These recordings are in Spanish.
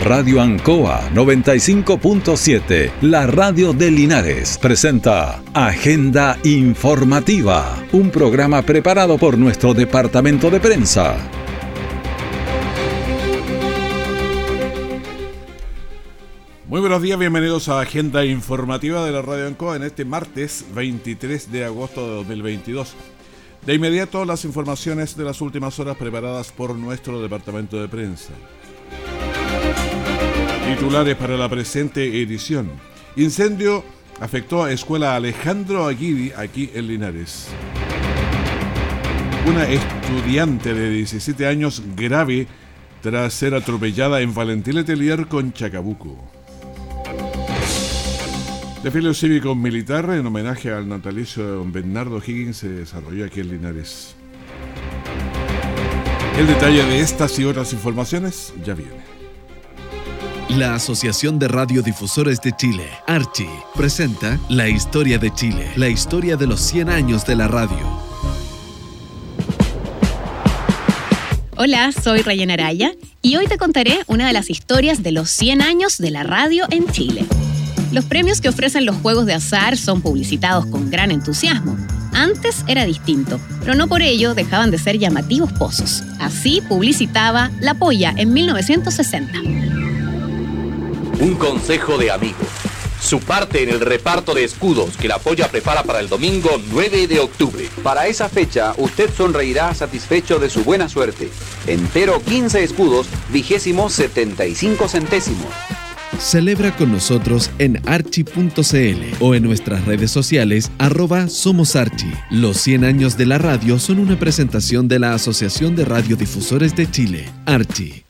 Radio Ancoa 95.7, la radio de Linares, presenta Agenda Informativa, un programa preparado por nuestro departamento de prensa. Muy buenos días, bienvenidos a Agenda Informativa de la Radio Ancoa en este martes 23 de agosto de 2022. De inmediato las informaciones de las últimas horas preparadas por nuestro departamento de prensa. Titulares para la presente edición. Incendio afectó a Escuela Alejandro Aguirre aquí en Linares. Una estudiante de 17 años grave tras ser atropellada en Valentín Letelier con Chacabuco. Desfile cívico militar en homenaje al natalicio de don Bernardo Higgins se desarrolló aquí en Linares. El detalle de estas y otras informaciones ya viene. La Asociación de Radiodifusores de Chile, Archi, presenta La Historia de Chile, la historia de los 100 años de la radio. Hola, soy Rayana Araya y hoy te contaré una de las historias de los 100 años de la radio en Chile. Los premios que ofrecen los juegos de azar son publicitados con gran entusiasmo. Antes era distinto, pero no por ello dejaban de ser llamativos pozos. Así publicitaba La Polla en 1960. Un consejo de amigo. Su parte en el reparto de escudos que la polla prepara para el domingo 9 de octubre. Para esa fecha, usted sonreirá satisfecho de su buena suerte. Entero 15 escudos, vigésimo 75 centésimos. Celebra con nosotros en archi.cl o en nuestras redes sociales arroba Somos Archi. Los 100 años de la radio son una presentación de la Asociación de Radiodifusores de Chile, Archi.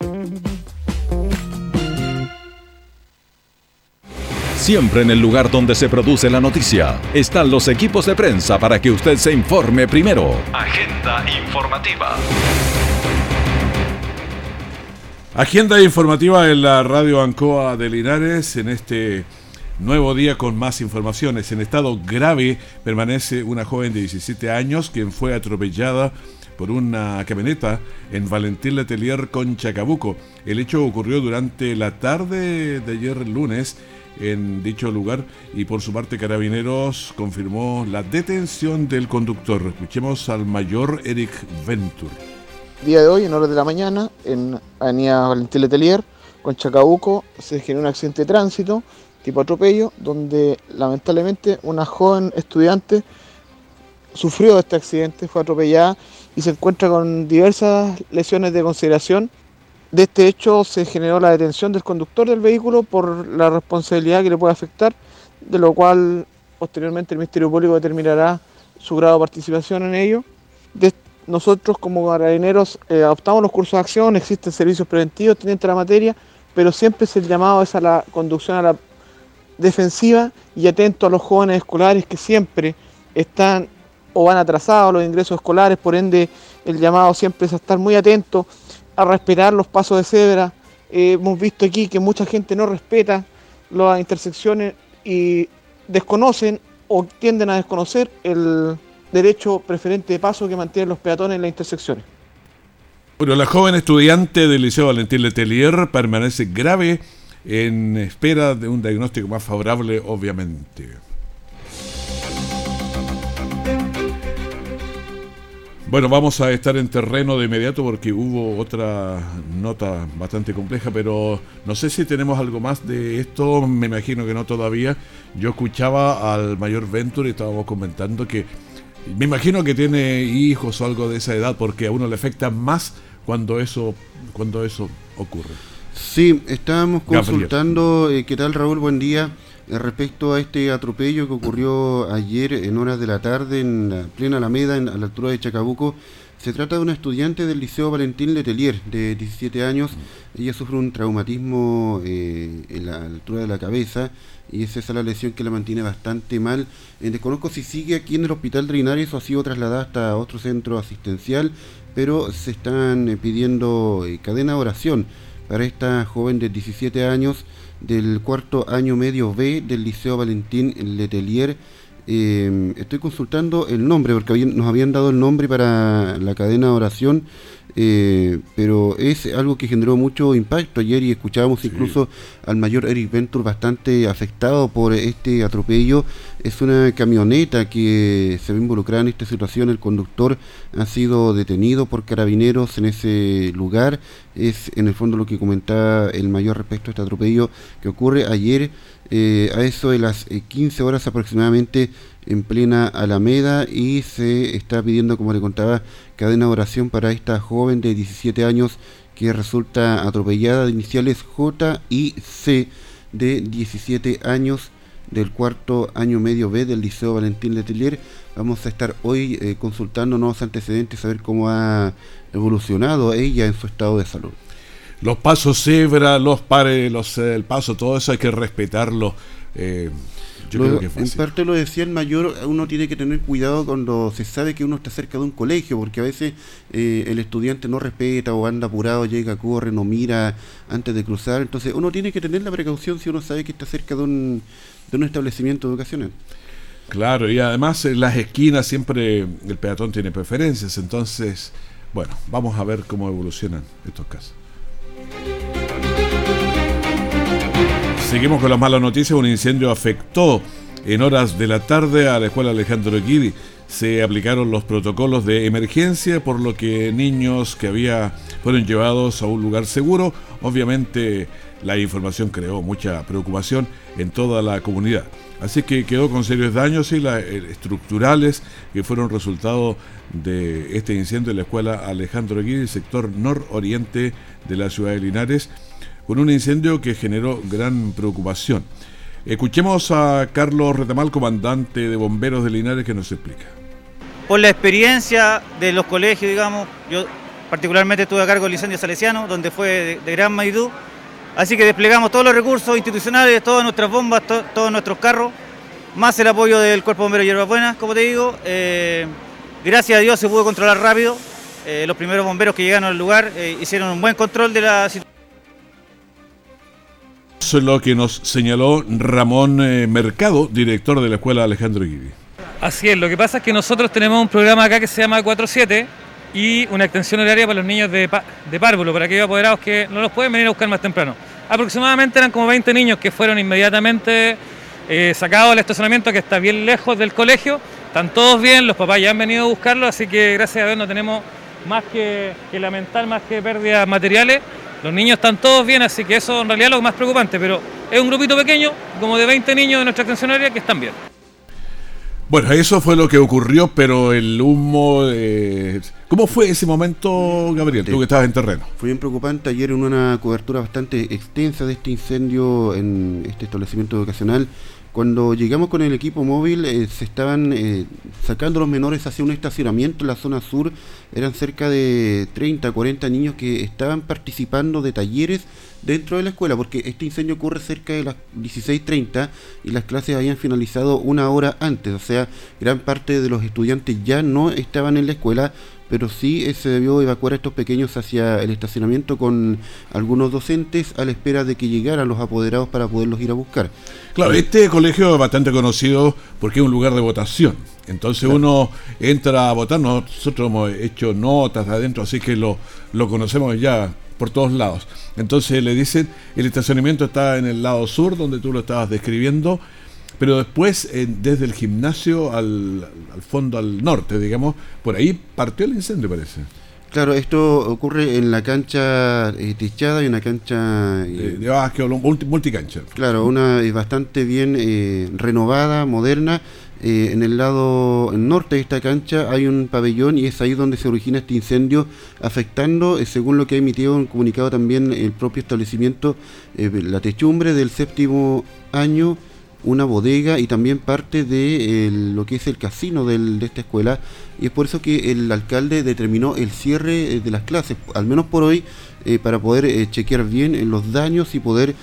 Siempre en el lugar donde se produce la noticia están los equipos de prensa para que usted se informe primero. Agenda informativa. Agenda informativa en la radio Ancoa de Linares en este nuevo día con más informaciones. En estado grave permanece una joven de 17 años quien fue atropellada por una camioneta en Valentín Letelier con Chacabuco. El hecho ocurrió durante la tarde de ayer lunes en dicho lugar y por su parte Carabineros confirmó la detención del conductor. Escuchemos al mayor Eric Ventur. Día de hoy, en horas de la mañana, en Avenida Valentín Letelier, con Chacabuco, se generó un accidente de tránsito tipo atropello, donde lamentablemente una joven estudiante sufrió este accidente, fue atropellada y se encuentra con diversas lesiones de consideración de este hecho se generó la detención del conductor del vehículo por la responsabilidad que le puede afectar, de lo cual posteriormente el Ministerio Público determinará su grado de participación en ello. nosotros como carabineros eh, adoptamos los cursos de acción, existen servicios preventivos teniendo la materia, pero siempre es el llamado es a la conducción a la defensiva y atento a los jóvenes escolares que siempre están o van atrasados los ingresos escolares, por ende el llamado siempre es a estar muy atento a respetar los pasos de cebra. Eh, hemos visto aquí que mucha gente no respeta las intersecciones y desconocen o tienden a desconocer el derecho preferente de paso que mantienen los peatones en las intersecciones. Bueno, la joven estudiante del Liceo Valentín Letelier permanece grave en espera de un diagnóstico más favorable, obviamente. Bueno, vamos a estar en terreno de inmediato porque hubo otra nota bastante compleja, pero no sé si tenemos algo más de esto, me imagino que no todavía. Yo escuchaba al mayor Venture y estábamos comentando que me imagino que tiene hijos o algo de esa edad porque a uno le afecta más cuando eso cuando eso ocurre. Sí, estábamos consultando, eh, ¿qué tal Raúl? Buen día. Eh, respecto a este atropello que ocurrió ayer en horas de la tarde en la plena Alameda, en, a la altura de Chacabuco, se trata de una estudiante del Liceo Valentín Letelier, de 17 años. Ella sufre un traumatismo eh, en la altura de la cabeza y esa es la lesión que la mantiene bastante mal. Eh, desconozco si sigue aquí en el Hospital de Linares o ha sido trasladada hasta otro centro asistencial, pero se están pidiendo cadena de oración para esta joven de 17 años del cuarto año medio B del Liceo Valentín Letelier. Eh, estoy consultando el nombre porque nos habían dado el nombre para la cadena de oración. Eh, pero es algo que generó mucho impacto ayer y escuchábamos incluso al mayor Eric Ventur bastante afectado por este atropello. Es una camioneta que se ve involucrada en esta situación. El conductor ha sido detenido por carabineros en ese lugar. Es en el fondo lo que comentaba el mayor respecto a este atropello que ocurre ayer eh, a eso de las 15 eh, horas aproximadamente en plena Alameda y se está pidiendo, como le contaba, cadena de oración para esta joven de 17 años que resulta atropellada de iniciales J y C de 17 años del cuarto año medio B del Liceo Valentín Letelier. Vamos a estar hoy eh, consultando nuevos antecedentes, a ver cómo ha evolucionado ella en su estado de salud. Los pasos cebra, los pares, los, el paso, todo eso hay que respetarlo. Eh, en parte lo decía el mayor, uno tiene que tener cuidado cuando se sabe que uno está cerca de un colegio, porque a veces eh, el estudiante no respeta o anda apurado, llega, corre, no mira antes de cruzar. Entonces uno tiene que tener la precaución si uno sabe que está cerca de un, de un establecimiento educacional. Claro, y además en las esquinas siempre el peatón tiene preferencias, entonces, bueno, vamos a ver cómo evolucionan estos casos. Seguimos con las malas noticias. Un incendio afectó en horas de la tarde a la escuela Alejandro Guidi. Se aplicaron los protocolos de emergencia, por lo que niños que había fueron llevados a un lugar seguro. Obviamente la información creó mucha preocupación en toda la comunidad. Así que quedó con serios daños y la, eh, estructurales que fueron resultado de este incendio en la escuela Alejandro Guidi, sector nororiente de la ciudad de Linares con un incendio que generó gran preocupación. Escuchemos a Carlos Retamal, comandante de bomberos de Linares, que nos explica. Por la experiencia de los colegios, digamos, yo particularmente estuve a cargo del incendio salesiano, donde fue de, gran magnitud, así que desplegamos todos los recursos institucionales, todas nuestras bombas, todos nuestros carros, más el apoyo del Cuerpo Bombero Hierbas Buenas, como te digo. Eh, gracias a Dios se pudo controlar rápido. Eh, los primeros bomberos que llegaron al lugar eh, hicieron un buen control de la situación es lo que nos señaló Ramón eh, Mercado, director de la escuela Alejandro Guidi. Así es, lo que pasa es que nosotros tenemos un programa acá que se llama 47 y una extensión horaria para los niños de, de párvulo, para aquellos apoderados que no los pueden venir a buscar más temprano. Aproximadamente eran como 20 niños que fueron inmediatamente eh, sacados del estacionamiento que está bien lejos del colegio. Están todos bien, los papás ya han venido a buscarlo, así que gracias a Dios no tenemos más que lamentar, más que pérdidas materiales. Los niños están todos bien, así que eso en realidad es lo más preocupante, pero es un grupito pequeño, como de 20 niños de nuestra atención que están bien. Bueno, eso fue lo que ocurrió, pero el humo... Eh, ¿Cómo fue ese momento, Gabriel, tú que estabas en terreno? Fue bien preocupante ayer en una cobertura bastante extensa de este incendio en este establecimiento educacional. Cuando llegamos con el equipo móvil, eh, se estaban eh, sacando los menores hacia un estacionamiento en la zona sur. Eran cerca de 30, 40 niños que estaban participando de talleres dentro de la escuela, porque este incendio ocurre cerca de las 16.30 y las clases habían finalizado una hora antes. O sea, gran parte de los estudiantes ya no estaban en la escuela, pero sí eh, se debió evacuar a estos pequeños hacia el estacionamiento con algunos docentes a la espera de que llegaran los apoderados para poderlos ir a buscar. Claro, este colegio es bastante conocido porque es un lugar de votación. Entonces uno entra a votar, nosotros hemos hecho notas de adentro, así que lo, lo conocemos ya por todos lados. Entonces le dicen, el estacionamiento está en el lado sur, donde tú lo estabas describiendo, pero después desde el gimnasio al, fondo, al norte, digamos, por ahí partió el incendio, parece. Claro, esto ocurre en la cancha eh, techada y una cancha... Eh, de básquet, multicancha. Claro, una bastante bien eh, renovada, moderna. en el lado norte de esta cancha hay un pabellón y es ahí donde se origina este incendio, afectando, según lo que ha emitido un comunicado también el propio establecimiento, la techumbre del séptimo año una bodega y también parte de lo que es el casino de esta escuela y es por eso que el alcalde determinó el cierre eh, de las clases, al menos por hoy, eh, para poder eh, chequear bien los daños y poder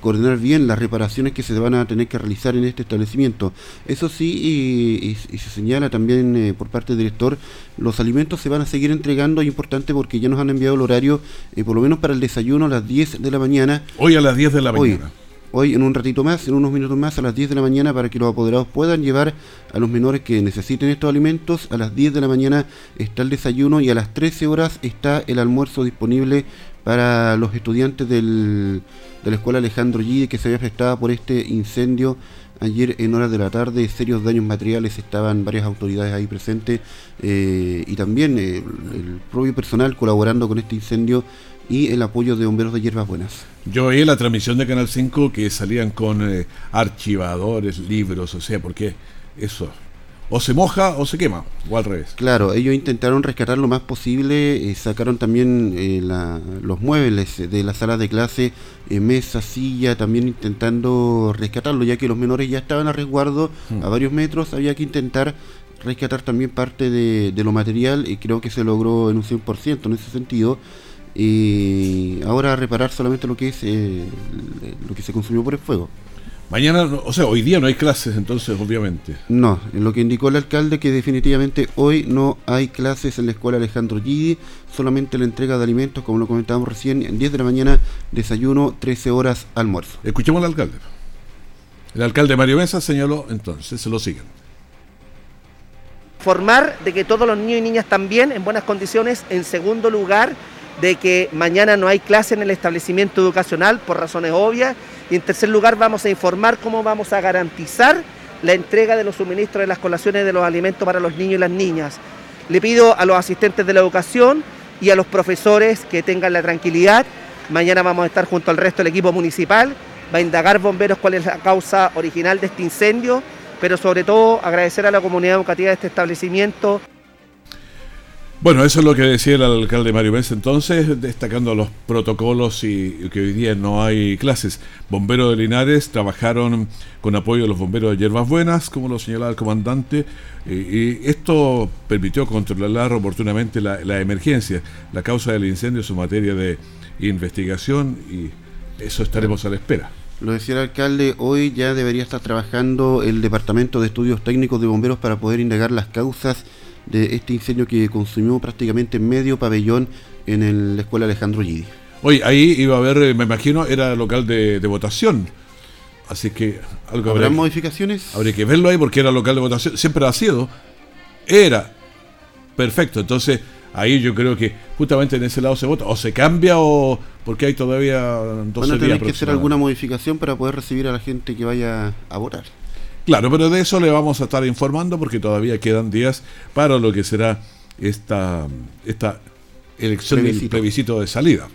coordinar bien las reparaciones que se van a tener que realizar en este establecimiento. Eso sí, y, se señala también por parte del director, los alimentos se van a seguir entregando, es importante porque ya nos han enviado el horario, por lo menos para el desayuno a las 10 de la mañana. Hoy a las 10 de la mañana hoy en un ratito más, en unos minutos más, a las 10 de la mañana, para que los apoderados puedan llevar a los menores que necesiten estos alimentos. A las 10 de la mañana está el desayuno y a las 13 horas está el almuerzo disponible para los estudiantes del, de la escuela Alejandro Gide que se había afectado por este incendio ayer en horas de la tarde. Serios daños materiales, estaban varias autoridades ahí presentes eh, y también eh, el propio personal colaborando con este incendio y el apoyo de bomberos de Hierbas Buenas. Yo oí la transmisión de Canal 5 que salían con eh, archivadores, libros, o sea, porque eso o se moja o se quema, o al revés. Claro, ellos intentaron rescatar lo más posible, eh, sacaron también eh, los muebles de la sala de clase, mesa, silla, también intentando rescatarlo, ya que los menores ya estaban a resguardo hmm. a varios metros, había que intentar rescatar también parte de, de lo material y creo que se logró en un 100% en ese sentido y ahora reparar solamente lo que es eh, lo que se consumió por el fuego. Mañana, o sea, hoy día no hay clases, entonces, obviamente. No, en lo que indicó el alcalde que definitivamente hoy no hay clases en la escuela Alejandro Gidi, solamente la entrega de alimentos, como lo comentábamos recién, en 10 de la mañana, desayuno, 13 horas, almuerzo. Escuchemos al alcalde. El alcalde Mario Mesa señaló, entonces, se lo siguen. Formar de que todos los niños y niñas también en buenas condiciones. En segundo lugar, de que mañana no hay clase en el establecimiento educacional por razones obvias. Y en tercer lugar vamos a informar cómo vamos a garantizar la entrega de los suministros de las colaciones de los alimentos para los niños y las niñas. Le pido a los asistentes de la educación y a los profesores que tengan la tranquilidad. Mañana vamos a estar junto al resto del equipo municipal. Va a indagar bomberos cuál es la causa original de este incendio, pero sobre todo agradecer a la comunidad educativa de este establecimiento. Bueno, eso es lo que decía el alcalde Mario Benz entonces, destacando los protocolos y que hoy día no hay clases. Bomberos de Linares trabajaron con apoyo de los bomberos de Hierbas Buenas, como lo señalaba el comandante, y esto permitió controlar oportunamente la, la emergencia. La causa del incendio es materia de investigación y eso estaremos a la espera. Lo decía el alcalde, hoy ya debería estar trabajando el Departamento de Estudios Técnicos de Bomberos para poder indagar las causas de este incendio que consumió prácticamente medio pabellón en la escuela Alejandro Gidi. Oye, ahí iba a haber, me imagino, era local de, votación. Así que algo ¿Habrá modificaciones? Habría que verlo ahí porque era local de votación. Siempre ha sido. Era. Perfecto. Entonces, ahí yo creo que justamente en ese lado se vota. O se cambia o. Porque hay todavía 12 Van a tener que hacer alguna modificación para poder recibir a la gente que vaya a votar. Claro, pero de eso le vamos a estar informando porque todavía quedan días para lo que será esta, esta elección del plebiscito de salida.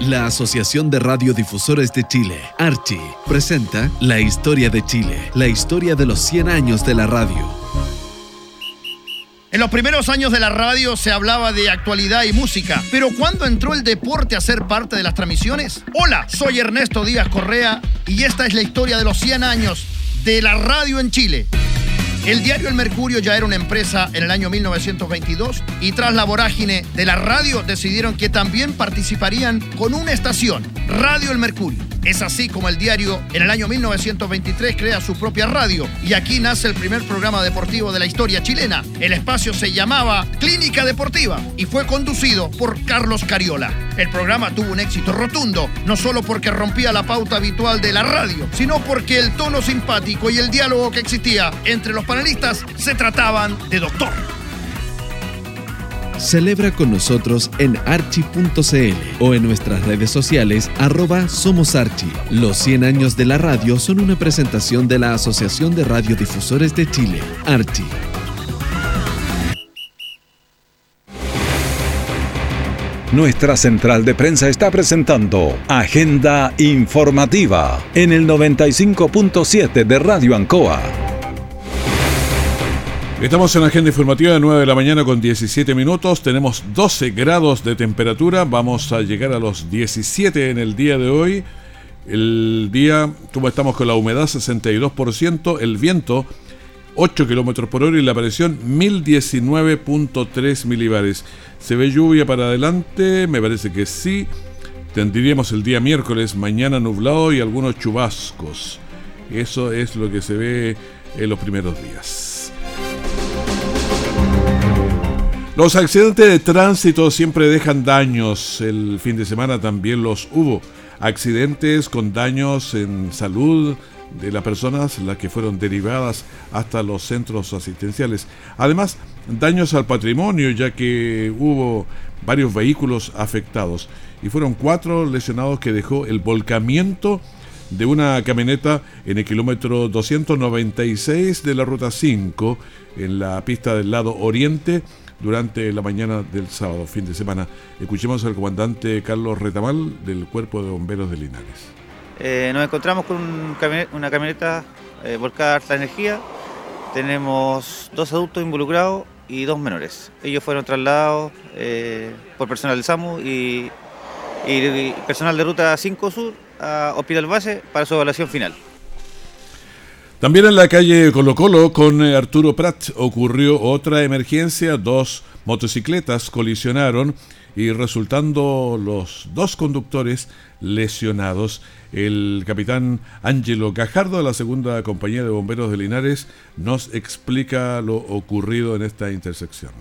La Asociación de Radiodifusores de Chile, Archi, presenta La Historia de Chile, la historia de los 100 años de la radio. En los primeros años de la radio se hablaba de actualidad y música, pero ¿cuándo entró el deporte a ser parte de las transmisiones? Hola, soy Ernesto Díaz Correa y esta es la historia de los 100 años de la radio en Chile. El diario El Mercurio ya era una empresa en el año 1922 y tras la vorágine de la radio decidieron que también participarían con una estación, Radio El Mercurio. Es así como el diario en el año 1923 crea su propia radio y aquí nace el primer programa deportivo de la historia chilena. El espacio se llamaba Clínica Deportiva y fue conducido por Carlos Cariola. El programa tuvo un éxito rotundo, no solo porque rompía la pauta habitual de la radio, sino porque el tono simpático y el diálogo que existía entre los analistas se trataban de doctor. Celebra con nosotros en archi.cl o en nuestras redes sociales arroba Somos Archi. Los 100 años de la radio son una presentación de la Asociación de Radiodifusores de Chile, Archi. Nuestra central de prensa está presentando Agenda Informativa en el 95.7 de Radio Ancoa. Estamos en la agenda informativa de 9 de la mañana con 17 minutos. Tenemos 12 grados de temperatura. Vamos a llegar a los 17 en el día de hoy. El día, como estamos con la humedad 62%, el viento 8 kilómetros por hora y la presión 1019.3 milibares. ¿Se ve lluvia para adelante? Me parece que sí. Tendríamos el día miércoles, mañana nublado y algunos chubascos. Eso es lo que se ve en los primeros días. Los accidentes de tránsito siempre dejan daños. El fin de semana también los hubo. accidentes con daños en salud de las personas, las que fueron derivadas hasta los centros asistenciales. Además, daños al patrimonio, ya que hubo varios vehículos afectados y fueron cuatro lesionados que dejó el volcamiento de una camioneta en el kilómetro 296 de la ruta 5 en la pista del lado oriente durante la mañana del sábado, fin de semana. Escuchemos al comandante Carlos Retamal del Cuerpo de Bomberos de Linares. Eh, nos encontramos con una camioneta eh, volcada de alta energía. Tenemos dos adultos involucrados y dos menores. Ellos fueron trasladados eh, por personal del SAMU y, y, personal de Ruta 5 Sur a Hospital Base para su evaluación final. También en la calle Colo Colo con Arturo Prat ocurrió otra emergencia. Dos motocicletas colisionaron y resultando los dos conductores lesionados. El capitán Ángelo Gajardo de la segunda compañía de bomberos de Linares nos explica lo ocurrido en esta intersección.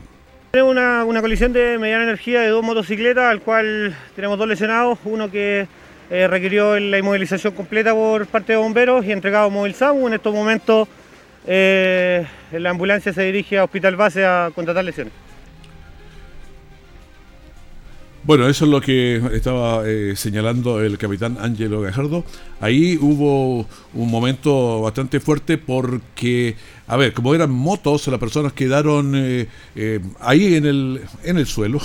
Tenemos una, una colisión de mediana energía de dos motocicletas, al cual tenemos dos lesionados, uno que eh, requirió la inmovilización completa por parte de bomberos y entregado a Móvil SAMU. En estos momentos eh, la ambulancia se dirige a Hospital Base a contratar lesiones. Bueno, eso es lo que estaba eh, señalando el capitán Angelo Gajardo. Ahí hubo un momento bastante fuerte porque, a ver, como eran motos, las personas quedaron ahí en el, en el suelo,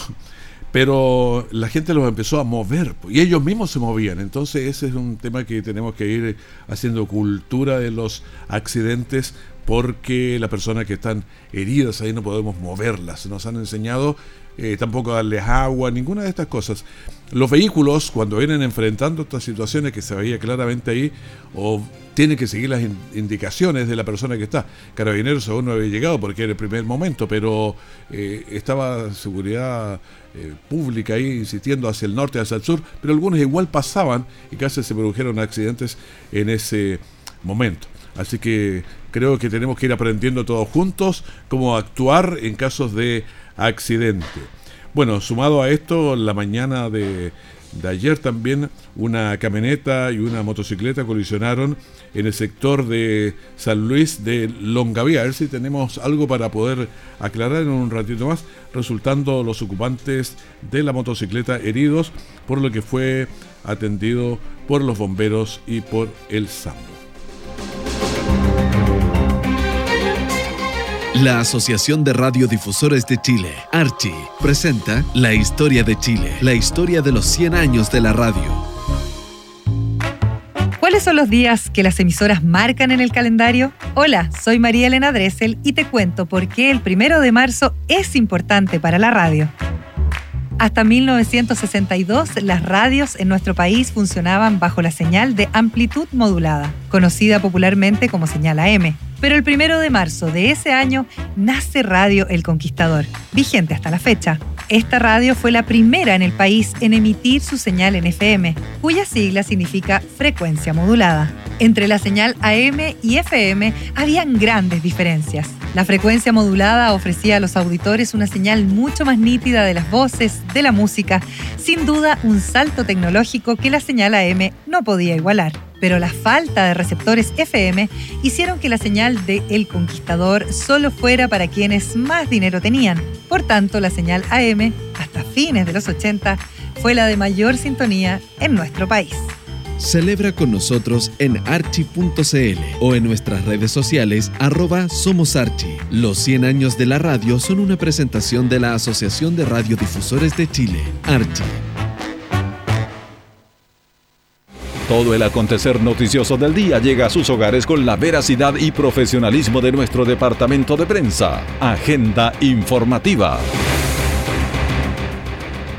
pero la gente los empezó a mover y ellos mismos se movían. Entonces ese es un tema que tenemos que ir haciendo cultura de los accidentes porque las personas que están heridas ahí no podemos moverlas. Nos han enseñado eh, tampoco darles agua, ninguna de estas cosas. Los vehículos, cuando vienen enfrentando estas situaciones que se veía claramente ahí, o tienen que seguir las indicaciones de la persona que está. Carabineros aún no había llegado porque era el primer momento, pero eh, estaba seguridad eh, pública ahí insistiendo hacia el norte, hacia el sur, pero algunos igual pasaban y casi se produjeron accidentes en ese momento. Así que creo que tenemos que ir aprendiendo todos juntos cómo actuar en casos de accidente. Bueno, sumado a esto, la mañana de, ayer también una camioneta y una motocicleta colisionaron en el sector de San Luis de Longavía. A ver si tenemos algo para poder aclarar en un ratito más, resultando los ocupantes de la motocicleta heridos, por lo que fue atendido por los bomberos y por el SAMU. La Asociación de Radiodifusores de Chile, Archi, presenta La Historia de Chile, la historia de los 100 años de la radio. ¿Cuáles son los días que las emisoras marcan en el calendario? Hola, soy María Elena Dressel y te cuento por qué el primero de marzo es importante para la radio. Hasta 1962, las radios en nuestro país funcionaban bajo la señal de amplitud modulada, conocida popularmente como señal AM. Pero el primero de marzo de ese año nace Radio El Conquistador, vigente hasta la fecha. Esta radio fue la primera en el país en emitir su señal en FM, cuya sigla significa frecuencia modulada. Entre la señal AM y FM habían grandes diferencias. La frecuencia modulada ofrecía a los auditores una señal mucho más nítida de las voces, de la música, sin duda un salto tecnológico que la señal AM no podía igualar pero la falta de receptores FM hicieron que la señal de El Conquistador solo fuera para quienes más dinero tenían. Por tanto, la señal AM, hasta fines de los 80, fue la de mayor sintonía en nuestro país. Celebra con nosotros en archi.cl o en nuestras redes sociales arroba Somos Archi. Los 100 años de la radio son una presentación de la Asociación de Radiodifusores de Chile, Archi. Todo el acontecer noticioso del día llega a sus hogares con la veracidad y profesionalismo de nuestro departamento de prensa. Agenda informativa.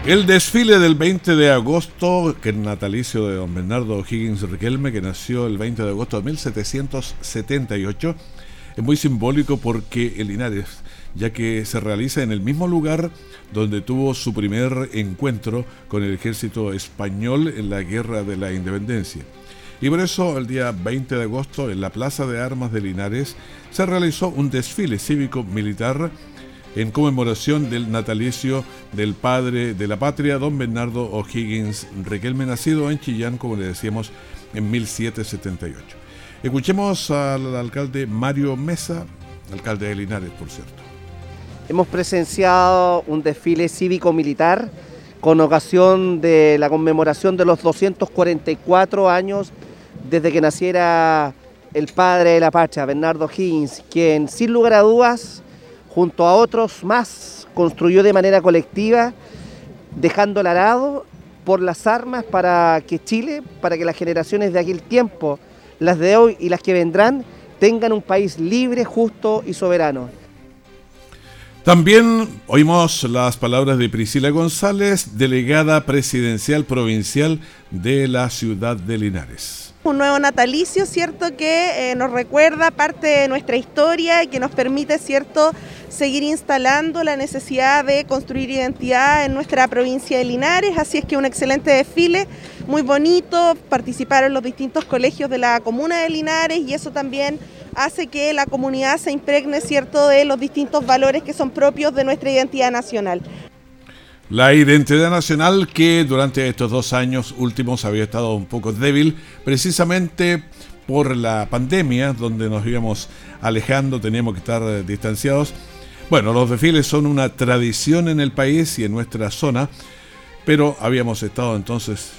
El desfile del 20 de agosto, que es natalicio de don Bernardo Higgins Riquelme, que nació el 20 de agosto de 1778, es muy simbólico porque el Linares ya que se realiza en el mismo lugar donde tuvo su primer encuentro con el ejército español en la Guerra de la Independencia. Y por eso el día 20 de agosto en la Plaza de Armas de Linares se realizó un desfile cívico-militar en conmemoración del natalicio del padre de la patria, don Bernardo O'Higgins Riquelme, nacido en Chillán, como le decíamos, en 1778. Escuchemos al alcalde Mario Mesa, alcalde de Linares, por cierto. Hemos presenciado un desfile cívico-militar con ocasión de la conmemoración de los 244 años desde que naciera el padre de la patria, Bernardo Higgins, quien sin lugar a dudas, junto a otros más, construyó de manera colectiva, dejando el arado por las armas para que Chile, para que las generaciones de aquel tiempo, las de hoy y las que vendrán, tengan un país libre, justo y soberano. También oímos las palabras de Priscila González, delegada presidencial provincial de la ciudad de Linares. Un nuevo natalicio, ¿cierto? Que eh, nos recuerda parte de nuestra historia y que nos permite, ¿cierto?, seguir instalando la necesidad de construir identidad en nuestra provincia de Linares. Así es que un excelente desfile, muy bonito, participaron los distintos colegios de la comuna de Linares y eso también hace que la comunidad se impregne cierto de los distintos valores que son propios de nuestra identidad nacional. La identidad nacional que durante estos dos años últimos había estado un poco débil, precisamente por la pandemia, donde nos íbamos alejando, teníamos que estar eh, distanciados. Bueno, los desfiles son una tradición en el país y en nuestra zona, pero habíamos estado entonces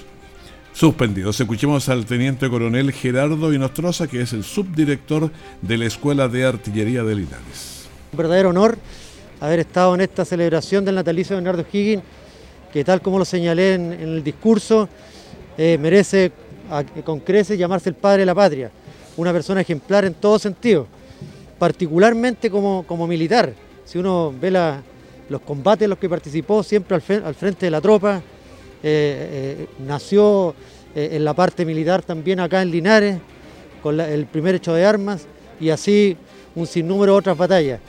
suspendidos. Escuchemos al teniente coronel Gerardo Inostroza, que es el subdirector de la Escuela de Artillería de Linares. Un verdadero honor haber estado en esta celebración del natalicio de Bernardo Higgins, que tal como lo señalé en, el discurso, eh, merece con creces llamarse el padre de la patria, una persona ejemplar en todo sentido, particularmente como, como militar. Si uno ve los combates en los que participó, siempre al, frente de la tropa, eh, eh, nació eh, en la parte militar también acá en Linares, con el primer hecho de armas y así un sinnúmero de otras batallas.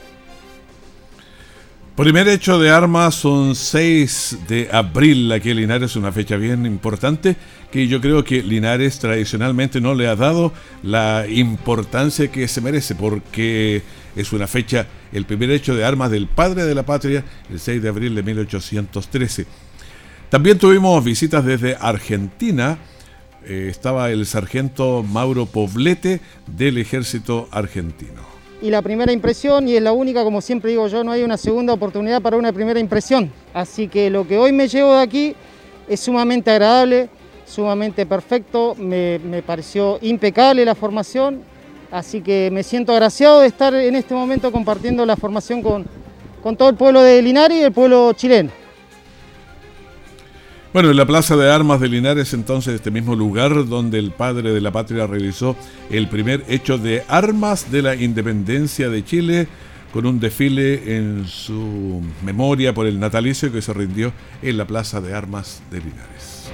Primer hecho de armas son 6 de abril, aquí en Linares, una fecha bien importante que yo creo que Linares tradicionalmente no le ha dado la importancia que se merece, porque es una fecha, el primer hecho de armas del padre de la patria, el 6 de abril de 1813. También tuvimos visitas desde Argentina. Eh, estaba el sargento Mauro Poblete del ejército argentino. Y la primera impresión, y es la única, como siempre digo yo, no hay una segunda oportunidad para una primera impresión. Así que lo que hoy me llevo de aquí es sumamente agradable, sumamente perfecto, me, pareció impecable la formación, así que me siento agraciado de estar en este momento compartiendo la formación con, con todo el pueblo de Linares y el pueblo chileno. Bueno, en la Plaza de Armas de Linares, entonces, este mismo lugar donde el padre de la patria realizó el primer hecho de armas de la independencia de Chile, con un desfile en su memoria por el natalicio que se rindió en la Plaza de Armas de Linares.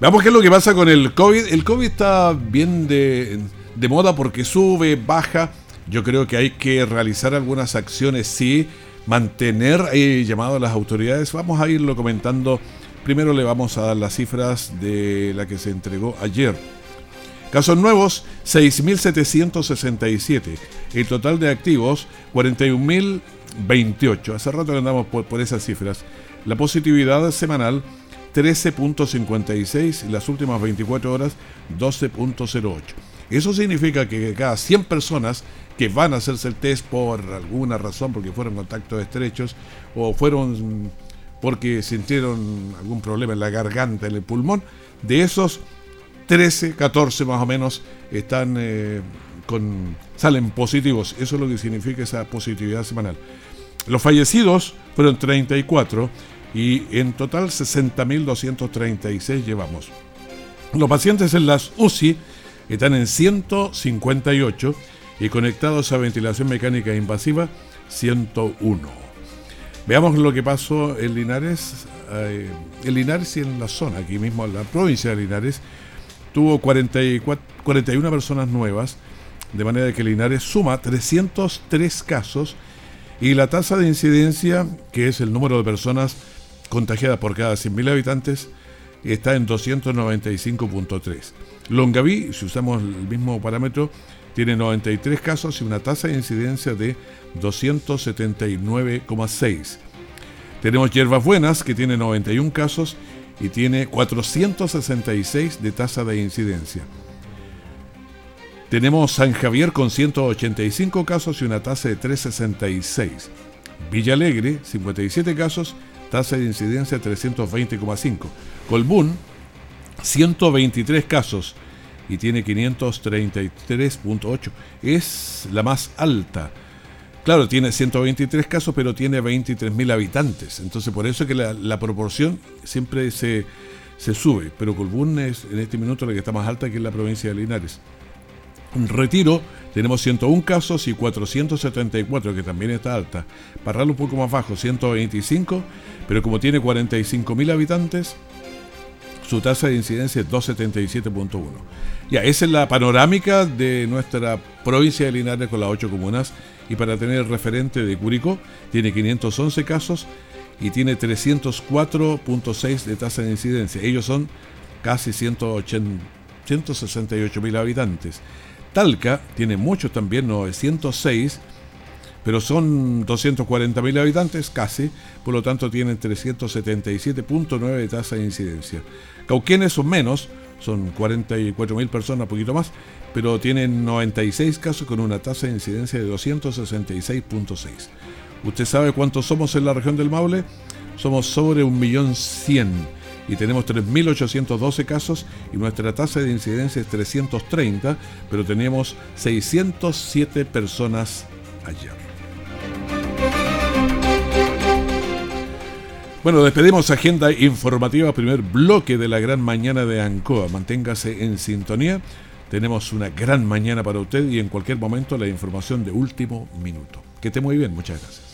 Veamos qué es lo que pasa con el COVID. El COVID está bien de, de moda porque sube, baja. Yo creo que hay que realizar algunas acciones, sí mantener llamado a las autoridades. Vamos a irlo comentando. Primero le vamos a dar las cifras de la que se entregó ayer. Casos nuevos, 6.767. El total de activos, 41.028. Hace rato que andamos por, por esas cifras. La positividad semanal, 13.56 y las últimas 24 horas 12.08. Eso significa que cada 100 personas que van a hacerse el test por alguna razón, porque fueron contactos estrechos o fueron porque sintieron algún problema en la garganta, en el pulmón, de esos 13, 14 más o menos están eh, con salen positivos. Eso es lo que significa esa positividad semanal. Los fallecidos fueron 34 y en total 60.236 llevamos. Los pacientes en las UCI están en 158 y conectados a ventilación mecánica invasiva 101. Veamos lo que pasó en Linares. Eh, en Linares y en la zona, aquí mismo en la provincia de Linares, tuvo 44, 41 personas nuevas, de manera que Linares suma 303 casos y la tasa de incidencia, que es el número de personas contagiadas por cada 100.000 habitantes, está en 295.3. Longaví, si usamos el mismo parámetro, tiene 93 casos y una tasa de incidencia de 279,6. Tenemos Hierbas Buenas, que tiene 91 casos y tiene 466 de tasa de incidencia. Tenemos San Javier con 185 casos y una tasa de 366. Villa Alegre, 57 casos, tasa de incidencia 320,5. Colbún, 123 casos y tiene 533.8. Es la más alta. Claro, tiene 123 casos, pero tiene 23.000 habitantes. Entonces, por eso es que la, proporción siempre se, se, sube. Pero Colbún es en este minuto la que está más alta que en la provincia de Linares. Retiro tenemos 101 casos y 474, que también está alta. Parral un poco más bajo, 125, pero como tiene 45.000 habitantes, su tasa de incidencia es 277.1. Ya, esa es la panorámica de nuestra provincia de Linares con las ocho comunas. Y para tener el referente de Curicó, tiene 511 casos y tiene 304.6 de tasa de incidencia. Ellos son casi 168 mil habitantes. Talca tiene muchos también, 906 pero son 240.000 habitantes casi, por lo tanto tienen 377.9 de tasa de incidencia. Cauquenes son menos, son 44.000 personas, un poquito más, pero tienen 96 casos con una tasa de incidencia de 266.6. ¿Usted sabe cuántos somos en la región del Maule? Somos sobre 1.100.000 y tenemos 3.812 casos y nuestra tasa de incidencia es 330, pero tenemos 607 personas ayer. Bueno, despedimos agenda informativa, primer bloque de la gran mañana de Ancoa. Manténgase en sintonía. Tenemos una gran mañana para usted y en cualquier momento la información de último minuto. Que esté muy bien, muchas gracias.